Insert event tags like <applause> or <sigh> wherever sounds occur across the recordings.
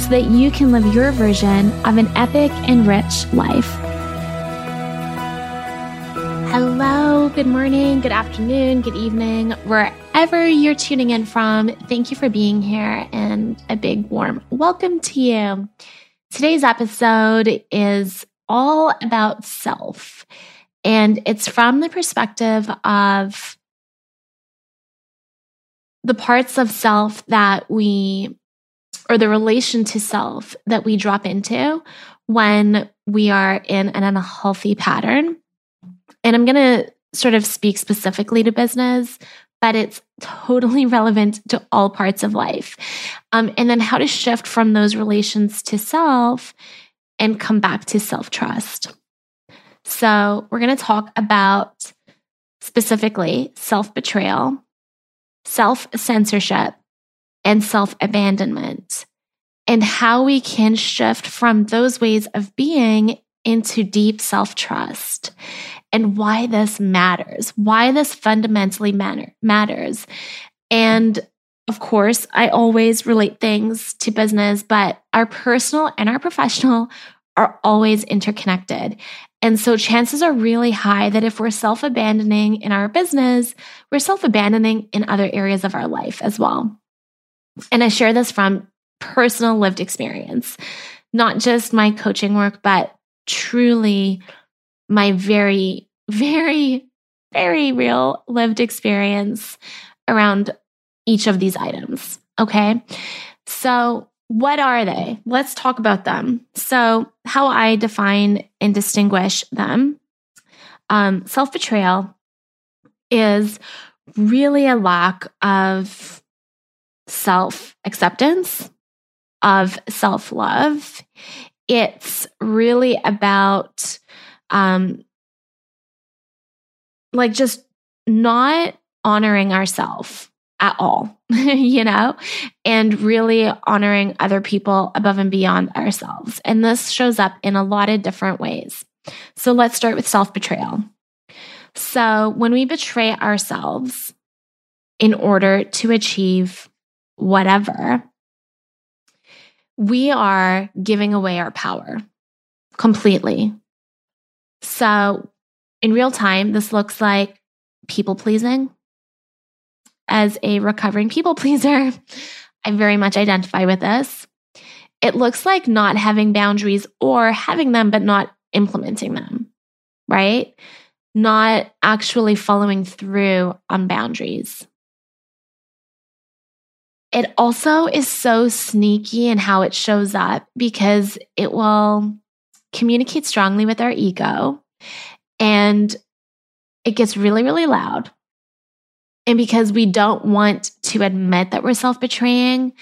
so that you can live your version of an epic and rich life. Hello, good morning, good afternoon, good evening, wherever you're tuning in from. Thank you for being here and a big warm welcome to you. Today's episode is all about self, and it's from the perspective of the parts of self that we, or the relation to self that we drop into when we are in an unhealthy pattern. And I'm going to sort of speak specifically to business, but it's totally <laughs> relevant to all parts of life. Um, and then how to shift from those relations to self and come back to self trust. So, we're going to talk about specifically self betrayal self censorship, and self abandonment, and how we can shift from those ways of being into deep self trust, and why this matters, why this fundamentally matter, matters. And of course, I always relate things to business, but our personal and our professional are always interconnected. And so chances are really high that if we're self abandoning in our business, we're self abandoning in other areas of our life as well. And I share this from personal lived experience, not just my coaching work, but truly my very, very, very real lived experience around each of these items. Okay. So what are they? Let's talk about them. So, how I define and distinguish them um, self betrayal is really a lack of self acceptance, of self love. It's really about um, like just not honoring ourselves at all, <laughs> you know, and really honoring other people above and beyond ourselves. And this shows up in a lot of different ways. So let's start with self betrayal. So when we betray ourselves in order to achieve whatever, we are giving away our power completely. So in real time, this looks like people pleasing as a recovering people <laughs> pleaser, I very much identify with this. It looks like not having boundaries or having them, but not implementing them, right? Not actually following through on boundaries. It also is so sneaky in how it shows up because it will communicate strongly with our ego and it gets really, really loud. And because we don't want to admit that we're self betraying,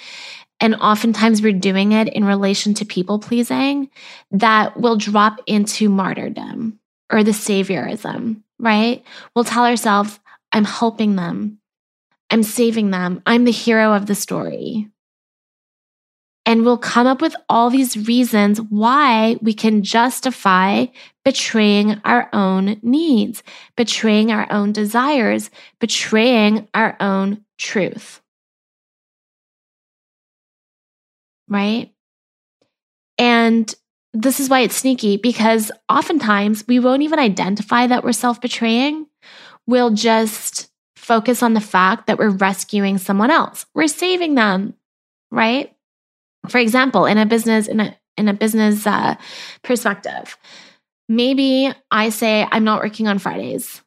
and oftentimes we're doing it in relation to people pleasing, that will drop into martyrdom or the saviorism, right? We'll tell ourselves, I'm helping them, I'm saving them, I'm the hero of the story. And we'll come up with all these reasons why we can justify betraying our own needs, betraying our own desires, betraying our own truth. Right? And this is why it's sneaky because oftentimes we won't even identify that we're self betraying. We'll just focus on the fact that we're rescuing someone else, we're saving them, right? For example, in a business in a in a business uh, perspective, maybe I say I'm not working on Fridays.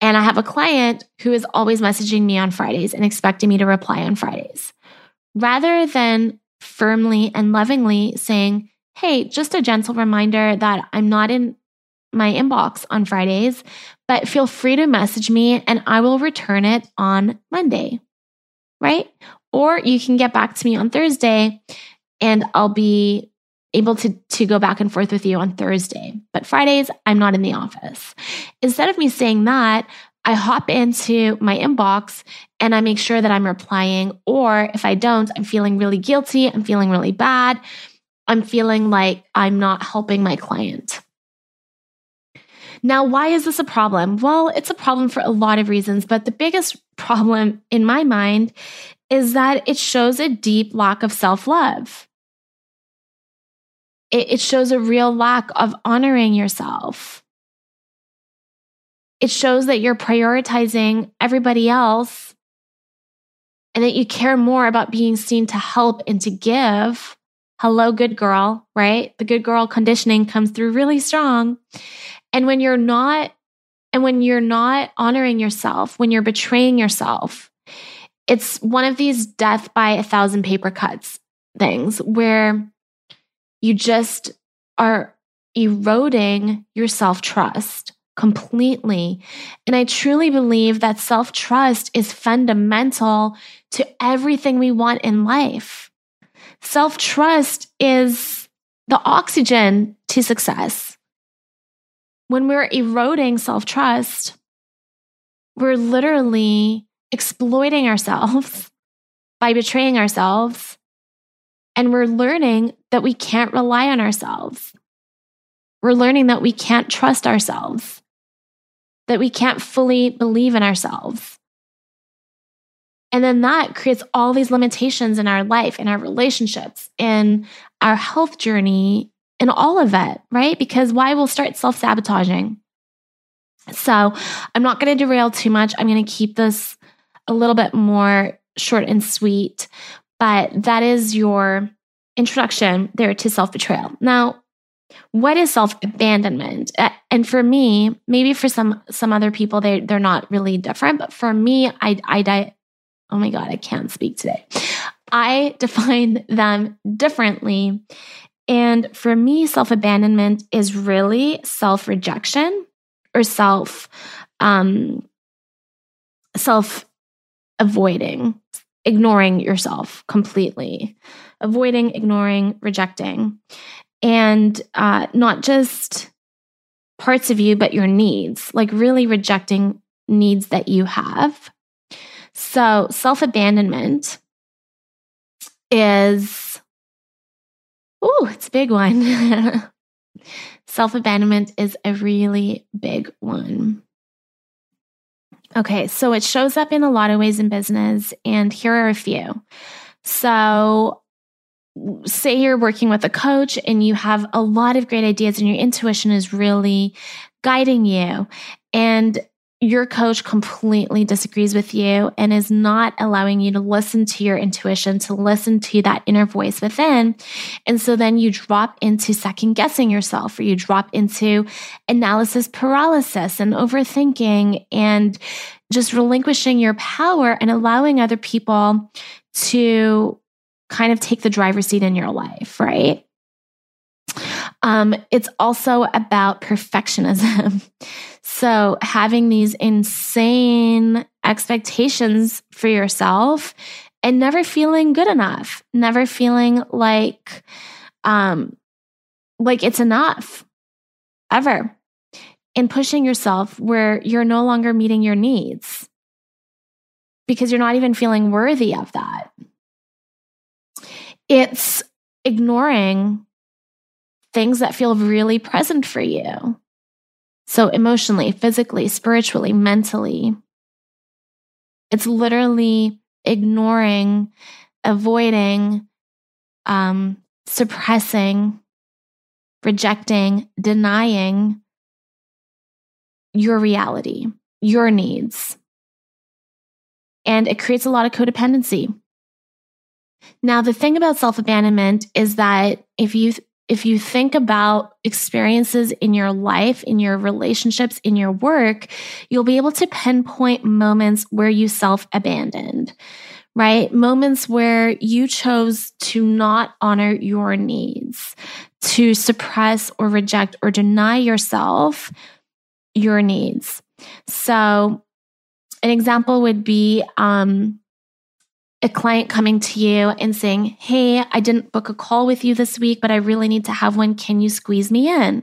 And I have a client who is always messaging me on Fridays and expecting me to reply on Fridays. Rather than firmly and lovingly saying, Hey, just a gentle reminder that I'm not in my inbox on Fridays, but feel free to message me and I will return it on Monday, right? Or you can get back to me on Thursday and I'll be able to, to go back and forth with you on Thursday. But Fridays, I'm not in the office. Instead of me saying that, I hop into my inbox and I make sure that I'm replying. Or if I don't, I'm feeling really guilty. I'm feeling really bad. I'm feeling like I'm not helping my client. Now, why is this a problem? Well, it's a problem for a lot of reasons, but the biggest problem in my mind is that it shows a deep lack of self love. It, it, shows a real lack of honoring yourself. It shows that you're prioritizing everybody else and that you care more about being seen to help and to give. Hello, good girl, right? The good girl conditioning comes through really strong. And when you're not, and when you're not honoring yourself, when you're betraying yourself, it's one of these death by a thousand paper cuts things where you just are eroding your self trust completely. And I truly believe that self trust is fundamental to everything we want in life. Self trust is the oxygen to success when we're eroding self trust, we're literally exploiting ourselves <laughs> by betraying ourselves. And we're learning that we can't rely on ourselves. We're learning that we can't trust ourselves, that we can't fully believe in ourselves. And then that creates all these limitations in our life, in our relationships, in our health journey, in all of it, right? Because why we'll start self sabotaging? So I'm not going to derail too much. I'm going to keep this a little bit more short and sweet, but that is your introduction there to self betrayal. Now, what is self abandonment? Uh, and for me, maybe for some some other people, they they're not really different. But for me, I I oh my god, I can't speak today. I define them differently and for me, self abandonment is really self rejection or self um, self avoiding, ignoring yourself completely, avoiding, ignoring, rejecting, and uh, not just parts of you, but your needs, like really rejecting needs that you have. So, self abandonment is Oh, it's a big one. <laughs> Self abandonment is a really big one. Okay, so it shows up in a lot of ways in business, and here are a few. So, say you're working with a coach and you have a lot of great ideas, and your intuition is really guiding you. And your coach completely disagrees with you and is not allowing you to listen to your intuition, to listen to that inner voice within. And so then you drop into second guessing yourself or you drop into analysis paralysis and overthinking and just relinquishing your power and allowing other people to kind of take the driver's seat in your life, right? Um, it's also about perfectionism. <laughs> So, having these insane expectations for yourself and never feeling good enough, never feeling like, um, like it's enough ever, and pushing yourself where you're no longer meeting your needs because you're not even feeling worthy of that. It's ignoring things that feel really present for you. So, emotionally, physically, spiritually, mentally, it's literally ignoring, avoiding, um, suppressing, rejecting, denying your reality, your needs. And it creates a lot of codependency. Now, the thing about self abandonment is that if you if you think about experiences in your life, in your relationships, in your work, you'll be able to pinpoint moments where you self abandoned, right? Moments where you chose to not honor your needs, to suppress or reject or deny yourself your needs. So, an example would be um, a client coming to you and saying, Hey, I didn't book a call with you this week, but I really need to have one. Can you squeeze me in?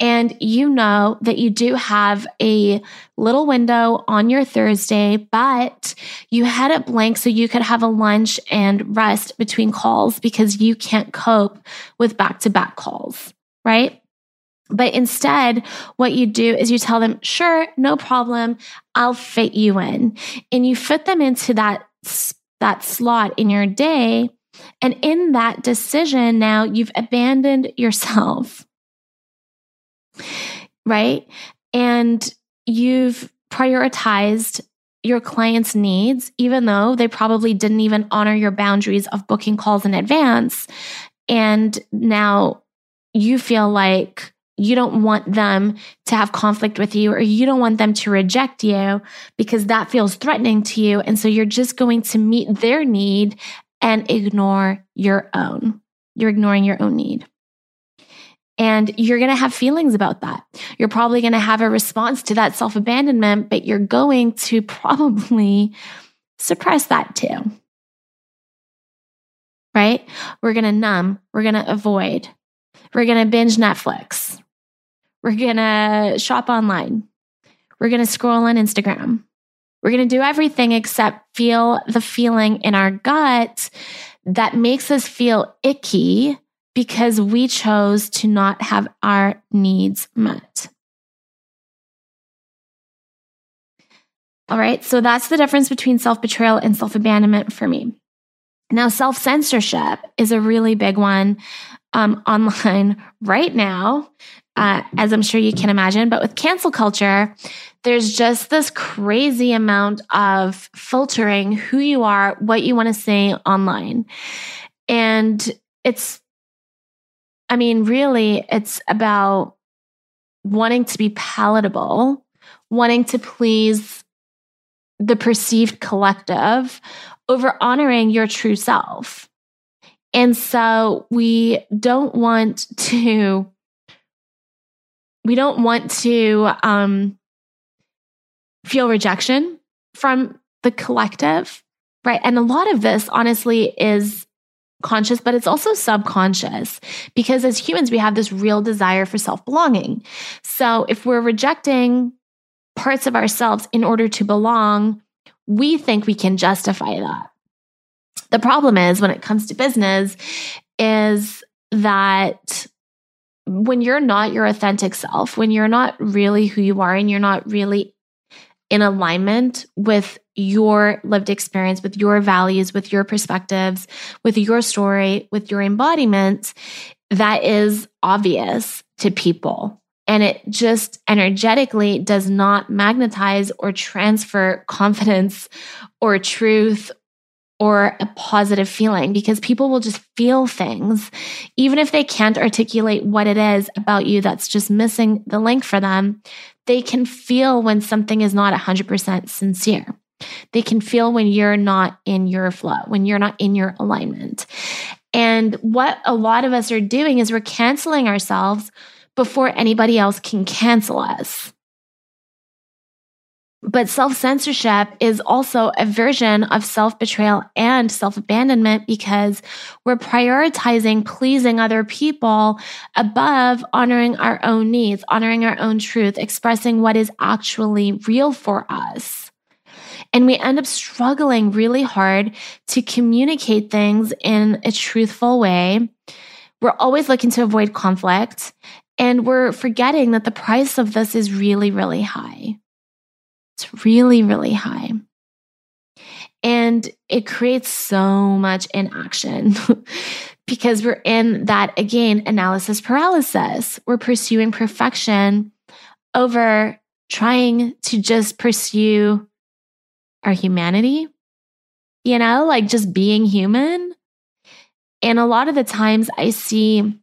And you know that you do have a little window on your Thursday, but you had it blank so you could have a lunch and rest between calls because you can't cope with back to back calls, right? But instead, what you do is you tell them, sure, no problem. I'll fit you in. And you fit them into that that slot in your day. And in that decision, now you've abandoned yourself, <laughs> right? And you've prioritized your client's needs, even though they probably didn't even honor your boundaries of booking calls in advance. And now you feel like you don't want them to have conflict with you or you don't want them to reject you because that feels threatening to you. And so you're just going to meet their need and ignore your own. You're ignoring your own need. And you're going to have feelings about that. You're probably going to have a response to that self abandonment, but you're going to probably suppress that too. Right? We're going to numb. We're going to avoid. We're going to binge Netflix. We're going to shop online. We're going to scroll on Instagram. We're going to do everything except feel the feeling in our gut that makes us feel icky because we chose to not have our needs met. All right, so that's the difference between self betrayal and self abandonment for me. Now, self censorship is a really big one um, <laughs> online right now uh, as I'm sure you can imagine. But with cancel culture, there's just this crazy amount of filtering who you are, what you want to say online. And it's, I mean, really, it's about wanting to be palatable, wanting to please the perceived collective over honoring your true self. And so we don't want to we don't want to um, feel rejection from the collective, right? And a lot of this, honestly, is conscious, but it's also subconscious because as humans, we have this real desire for self belonging. So if we're rejecting parts of ourselves in order to belong, we think we can justify that. The problem is when it comes to business, is that when you're not your authentic self, when you're not really who you are and you're not really in alignment with your lived experience, with your values, with your perspectives, with your story, with your embodiment, that is obvious to people. And it just energetically does not magnetize or transfer confidence or truth or a positive feeling because people will just feel things, even if they can't articulate what it is about you that's just missing the link for them. They can feel when something is not 100% sincere. They can feel when you're not in your flow, when you're not in your alignment. And what a lot of us are doing is we're canceling ourselves before anybody else can cancel us. But self censorship is also a version of self betrayal and self abandonment because we're prioritizing pleasing other people above honoring our own needs, honoring our own truth, expressing what is actually real for us. And we end up struggling really hard to communicate things in a truthful way. We're always looking to avoid conflict. And we're forgetting that the price of this is really, really high. It's really, really high. And it creates so much inaction <laughs> because we're in that, again, analysis paralysis. We're pursuing perfection over trying to just pursue our humanity you know, like just being human. And a lot of the times I see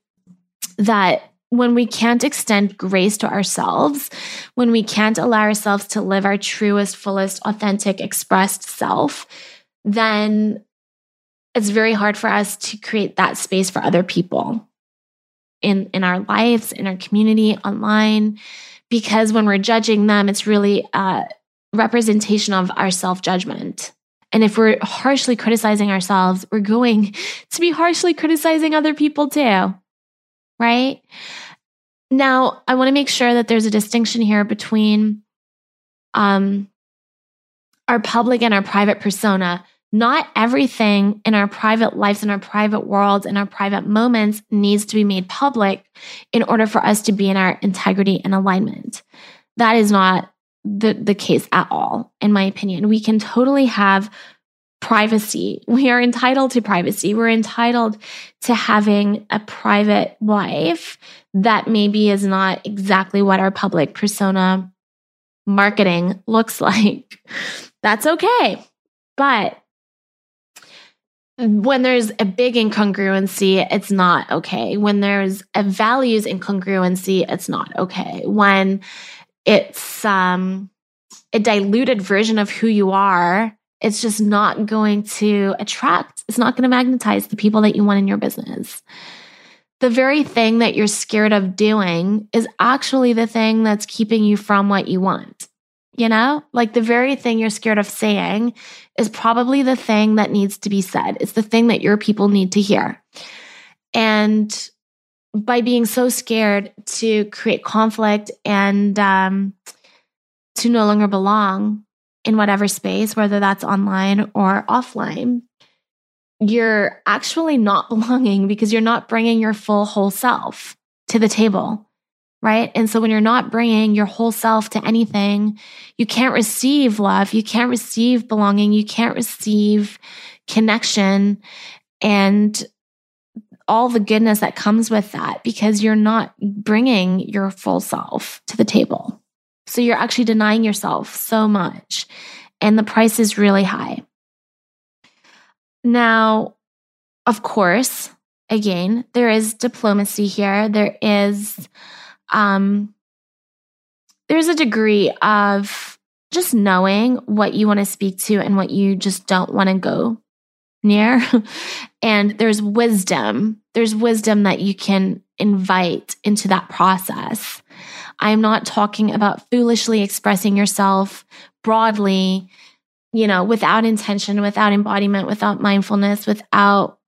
that when we can't extend grace to ourselves, when we can't allow ourselves to live our truest, fullest, authentic, expressed self, then it's very hard for us to create that space for other people in, in our lives, in our community, online, because when we're judging them, it's really a representation of our self judgment. And if we're harshly criticizing ourselves, we're going to be harshly criticizing other people too right? Now, I want to make sure that there's a distinction here between um, our public and our private persona. Not everything in our private lives, in our private worlds, in our private moments needs to be made public in order for us to be in our integrity and alignment. That is not the, the case at all, in my opinion. We can totally have privacy. We are entitled to privacy. We're entitled to having a private life that maybe is not exactly what our public persona marketing looks <laughs> like. That's okay. But when there's a big incongruency, it's not okay. When there's a values incongruency, it's not okay. When it's um, a diluted version of who you are it's just not going to attract, it's not going to magnetize the people that you want in your business. The very thing that you're scared of doing is actually the thing that's keeping you from what you want. You know, like the very thing you're scared of saying is probably the thing that needs to be said. It's the thing that your people need to hear. And by being so scared to create conflict and um, to no longer belong, in whatever space, whether that's online or offline, you're actually not <laughs> belonging because you're not bringing your full whole self to the table. Right. And so when you're not bringing your whole self to anything, you can't receive love. You can't receive belonging. You can't receive connection and all the goodness that comes with that because you're not bringing your full self to the table. So you're actually denying yourself so much, and the price is really high. Now, of course, again, there is diplomacy here. There is, um, there's a degree of just knowing what you want to speak to and what you just don't want to go near. <laughs> and there's wisdom. There's wisdom that you can invite into that process. I'm not talking about foolishly expressing yourself broadly, you know, without intention, without embodiment, without mindfulness, without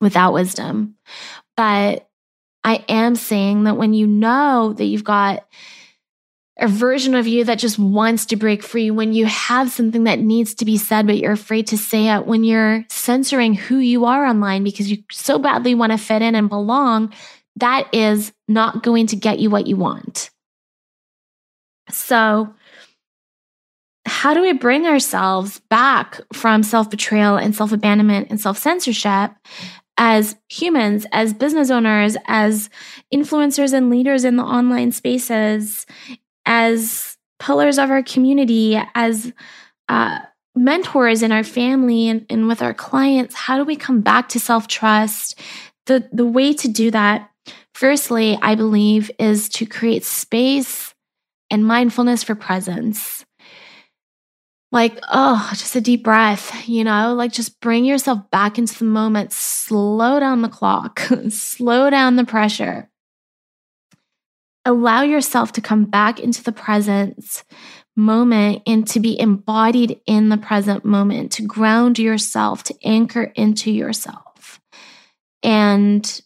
without wisdom. But I am saying that when you know that you've got a version of you that just wants to break free, when you have something that needs to be said, but you're afraid to say it, when you're censoring who you are online because you so badly want to fit in and belong, that is not going to get you what you want. So, how do we bring ourselves back from self betrayal and self abandonment and self censorship as humans, as business owners, as influencers and leaders in the online spaces, as pillars of our community, as uh, mentors in our family and, and with our clients? How do we come back to self trust? The, the way to do that Firstly, I believe is to create space and mindfulness for presence. Like, oh, just a deep breath, you know, like just bring yourself back into the moment, slow down the clock, <laughs> slow down the pressure. Allow yourself to come back into the present moment and to be embodied in the present moment, to ground yourself, to anchor into yourself. And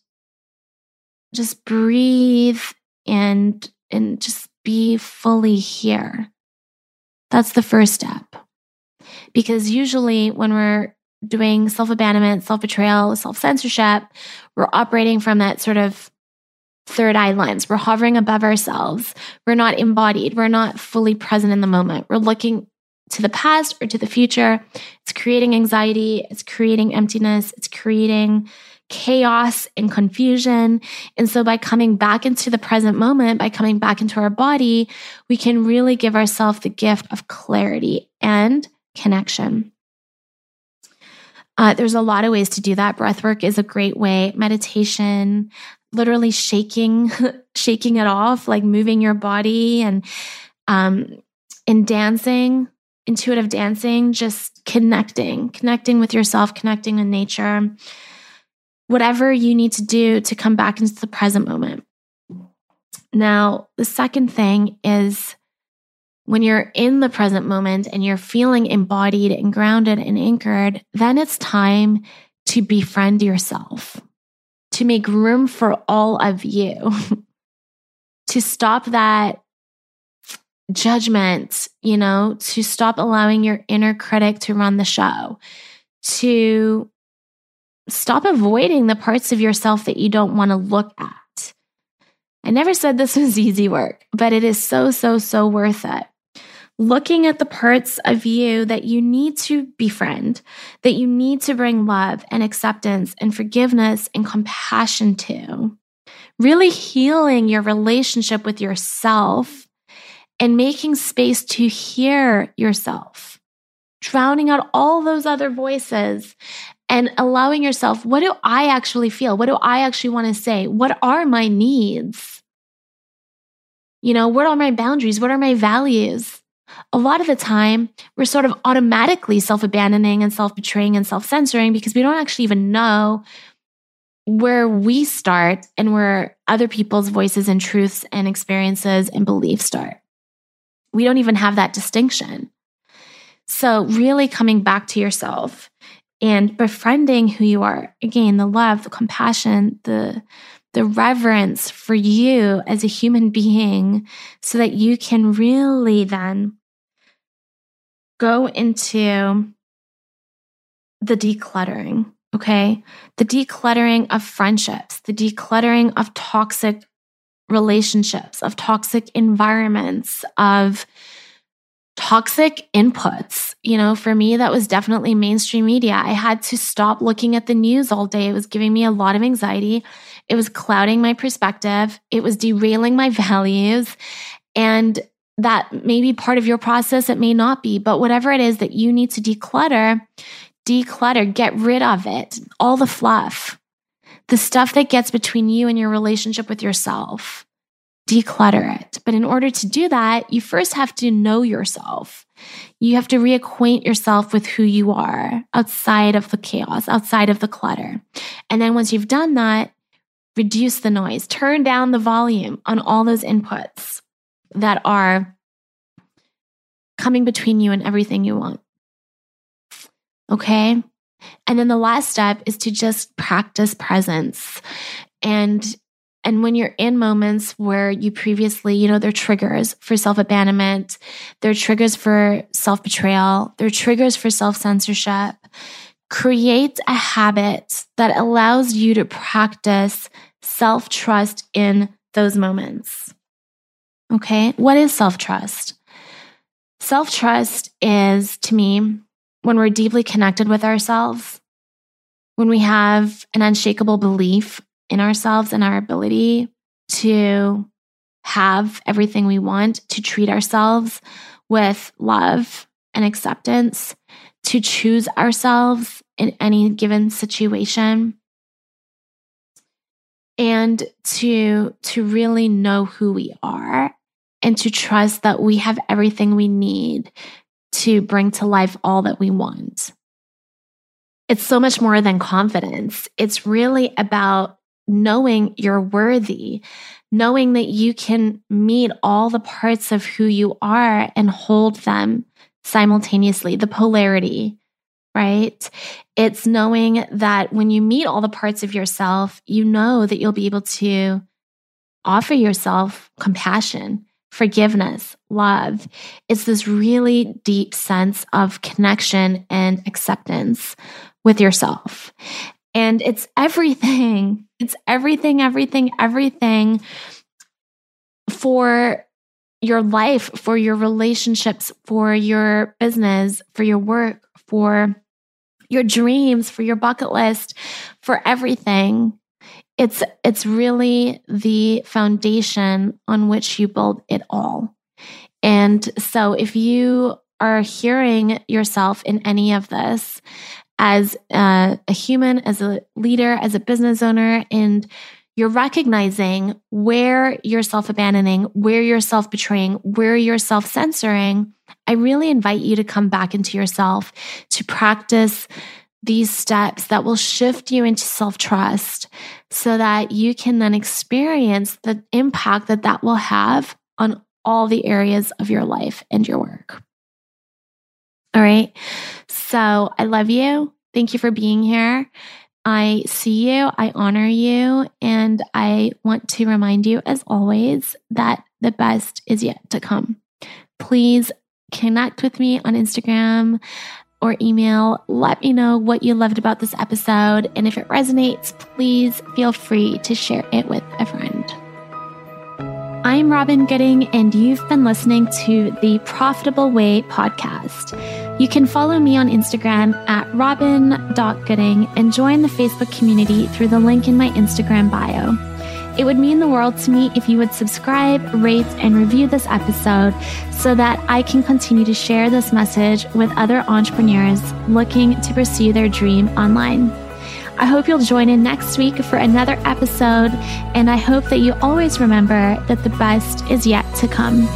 just breathe and and just be fully here. That's the first step. Because usually when we're doing self abandonment, self betrayal, self censorship, we're operating from that sort of third eye lens. We're hovering above ourselves. We're not embodied. We're not fully present in the moment. We're looking to the past or to the future. It's creating anxiety. It's creating emptiness. It's creating chaos and confusion. And so by coming back into the present moment, by coming back into our body, we can really give ourselves the gift of clarity and connection. Uh, there's a lot of ways to do that. Breath work is a great way. Meditation, literally shaking, <laughs> shaking it off, like moving your body and um, in dancing, intuitive dancing, just connecting, connecting with yourself, connecting with nature. Whatever you need to do to come back into the present moment. Now, the second thing is when you're in the present moment and you're feeling embodied and grounded and anchored, then it's time to befriend yourself, to make room for all of you, <laughs> to stop that judgment, you know, to stop allowing your inner critic to run the show, to stop avoiding the parts of yourself that you don't want to look at. I never said this <laughs> was easy work, but it is so, so, so worth it looking at the parts of you that you need to befriend, that you need to bring love and acceptance and forgiveness and compassion to. Really healing your relationship with yourself and making space to hear yourself, drowning out all those other voices and allowing yourself, what do I actually feel? What do I actually want to say? What are my needs? You know, what are my boundaries? What are my values? a lot of the time we're sort of automatically self abandoning and self betraying and self censoring because we don't actually even know where we start and where other people's voices and truths and experiences and beliefs start. We don't even have that distinction. So, really coming back to yourself and befriending who you are again, the love, the compassion, the the reverence for you as a human being so that you can really then go into the decluttering, okay? The decluttering of friendships, the decluttering of toxic relationships, of toxic environments, of toxic inputs. You know, for me, that was definitely mainstream media. I had to stop looking at the news all day. It was giving me a lot of anxiety. It was clouding my perspective. It was derailing my <laughs> values. And that may be part of your process, it may not be, but whatever it is that you need to declutter, declutter, get rid of it, all the fluff, the stuff that gets between you and your relationship with yourself. Declutter it. But in order to do that, you first have to know yourself. You have to reacquaint yourself with who you are outside of the chaos, outside of the clutter. And then once you've done that, reduce the noise, turn down the volume on all those inputs that are coming between you and everything you want. Okay. And then the last step is to just practice presence. And and when you're in moments where you previously, you know, they're triggers for self abandonment, they're triggers for self betrayal, they're triggers for self censorship, create a habit that allows you to practice self trust in those moments. Okay. What is self trust? Self trust is, to me, when we're deeply connected with ourselves, when we have an unshakable belief in ourselves and our ability to have everything we want, to treat ourselves with love and acceptance, to choose ourselves in any given situation and to to really know who we are and to trust that we have everything we need to bring to life all that we want. It's so much more than confidence. It's really about knowing you're worthy, knowing that you can meet all the parts of who you are and hold them simultaneously, the polarity, right? It's knowing that when you meet all the parts of yourself, you know that you'll be able to offer yourself compassion forgiveness, love. It's this really deep sense of connection and acceptance with yourself. And it's everything. <laughs> It's everything, everything, everything for your life, for your relationships, for your business, for your work, for your dreams, for your bucket list, for everything it's it's really the foundation on which you build it all. And so if you are hearing yourself in any of this as a, a human, as a leader, as a business owner, and you're recognizing where you're self abandoning, where you're self betraying, where you're self censoring, I really invite you to come back into yourself to practice these steps that will shift you into self trust so that you can then experience the impact that that will have on all the areas of your life and your work. All right. So I love you. Thank you for being here. I see you, I honor you, and I want to remind you, as always, that the best is yet to come. Please connect with me on Instagram or email. Let me know what you loved about this episode. And if it resonates, please feel free to share it with a friend. I'm Robyn Gooding, and you've been listening to the Profitable Way podcast. You can follow me on Instagram at robyn.gooding and join the Facebook community through the link in my Instagram bio. It would mean the world to me if you would subscribe, rate, and review this episode so that I can continue to share this message with other entrepreneurs looking to pursue their dream online. I hope you'll join in next week for another episode, and I hope that you always remember that the best is yet to come.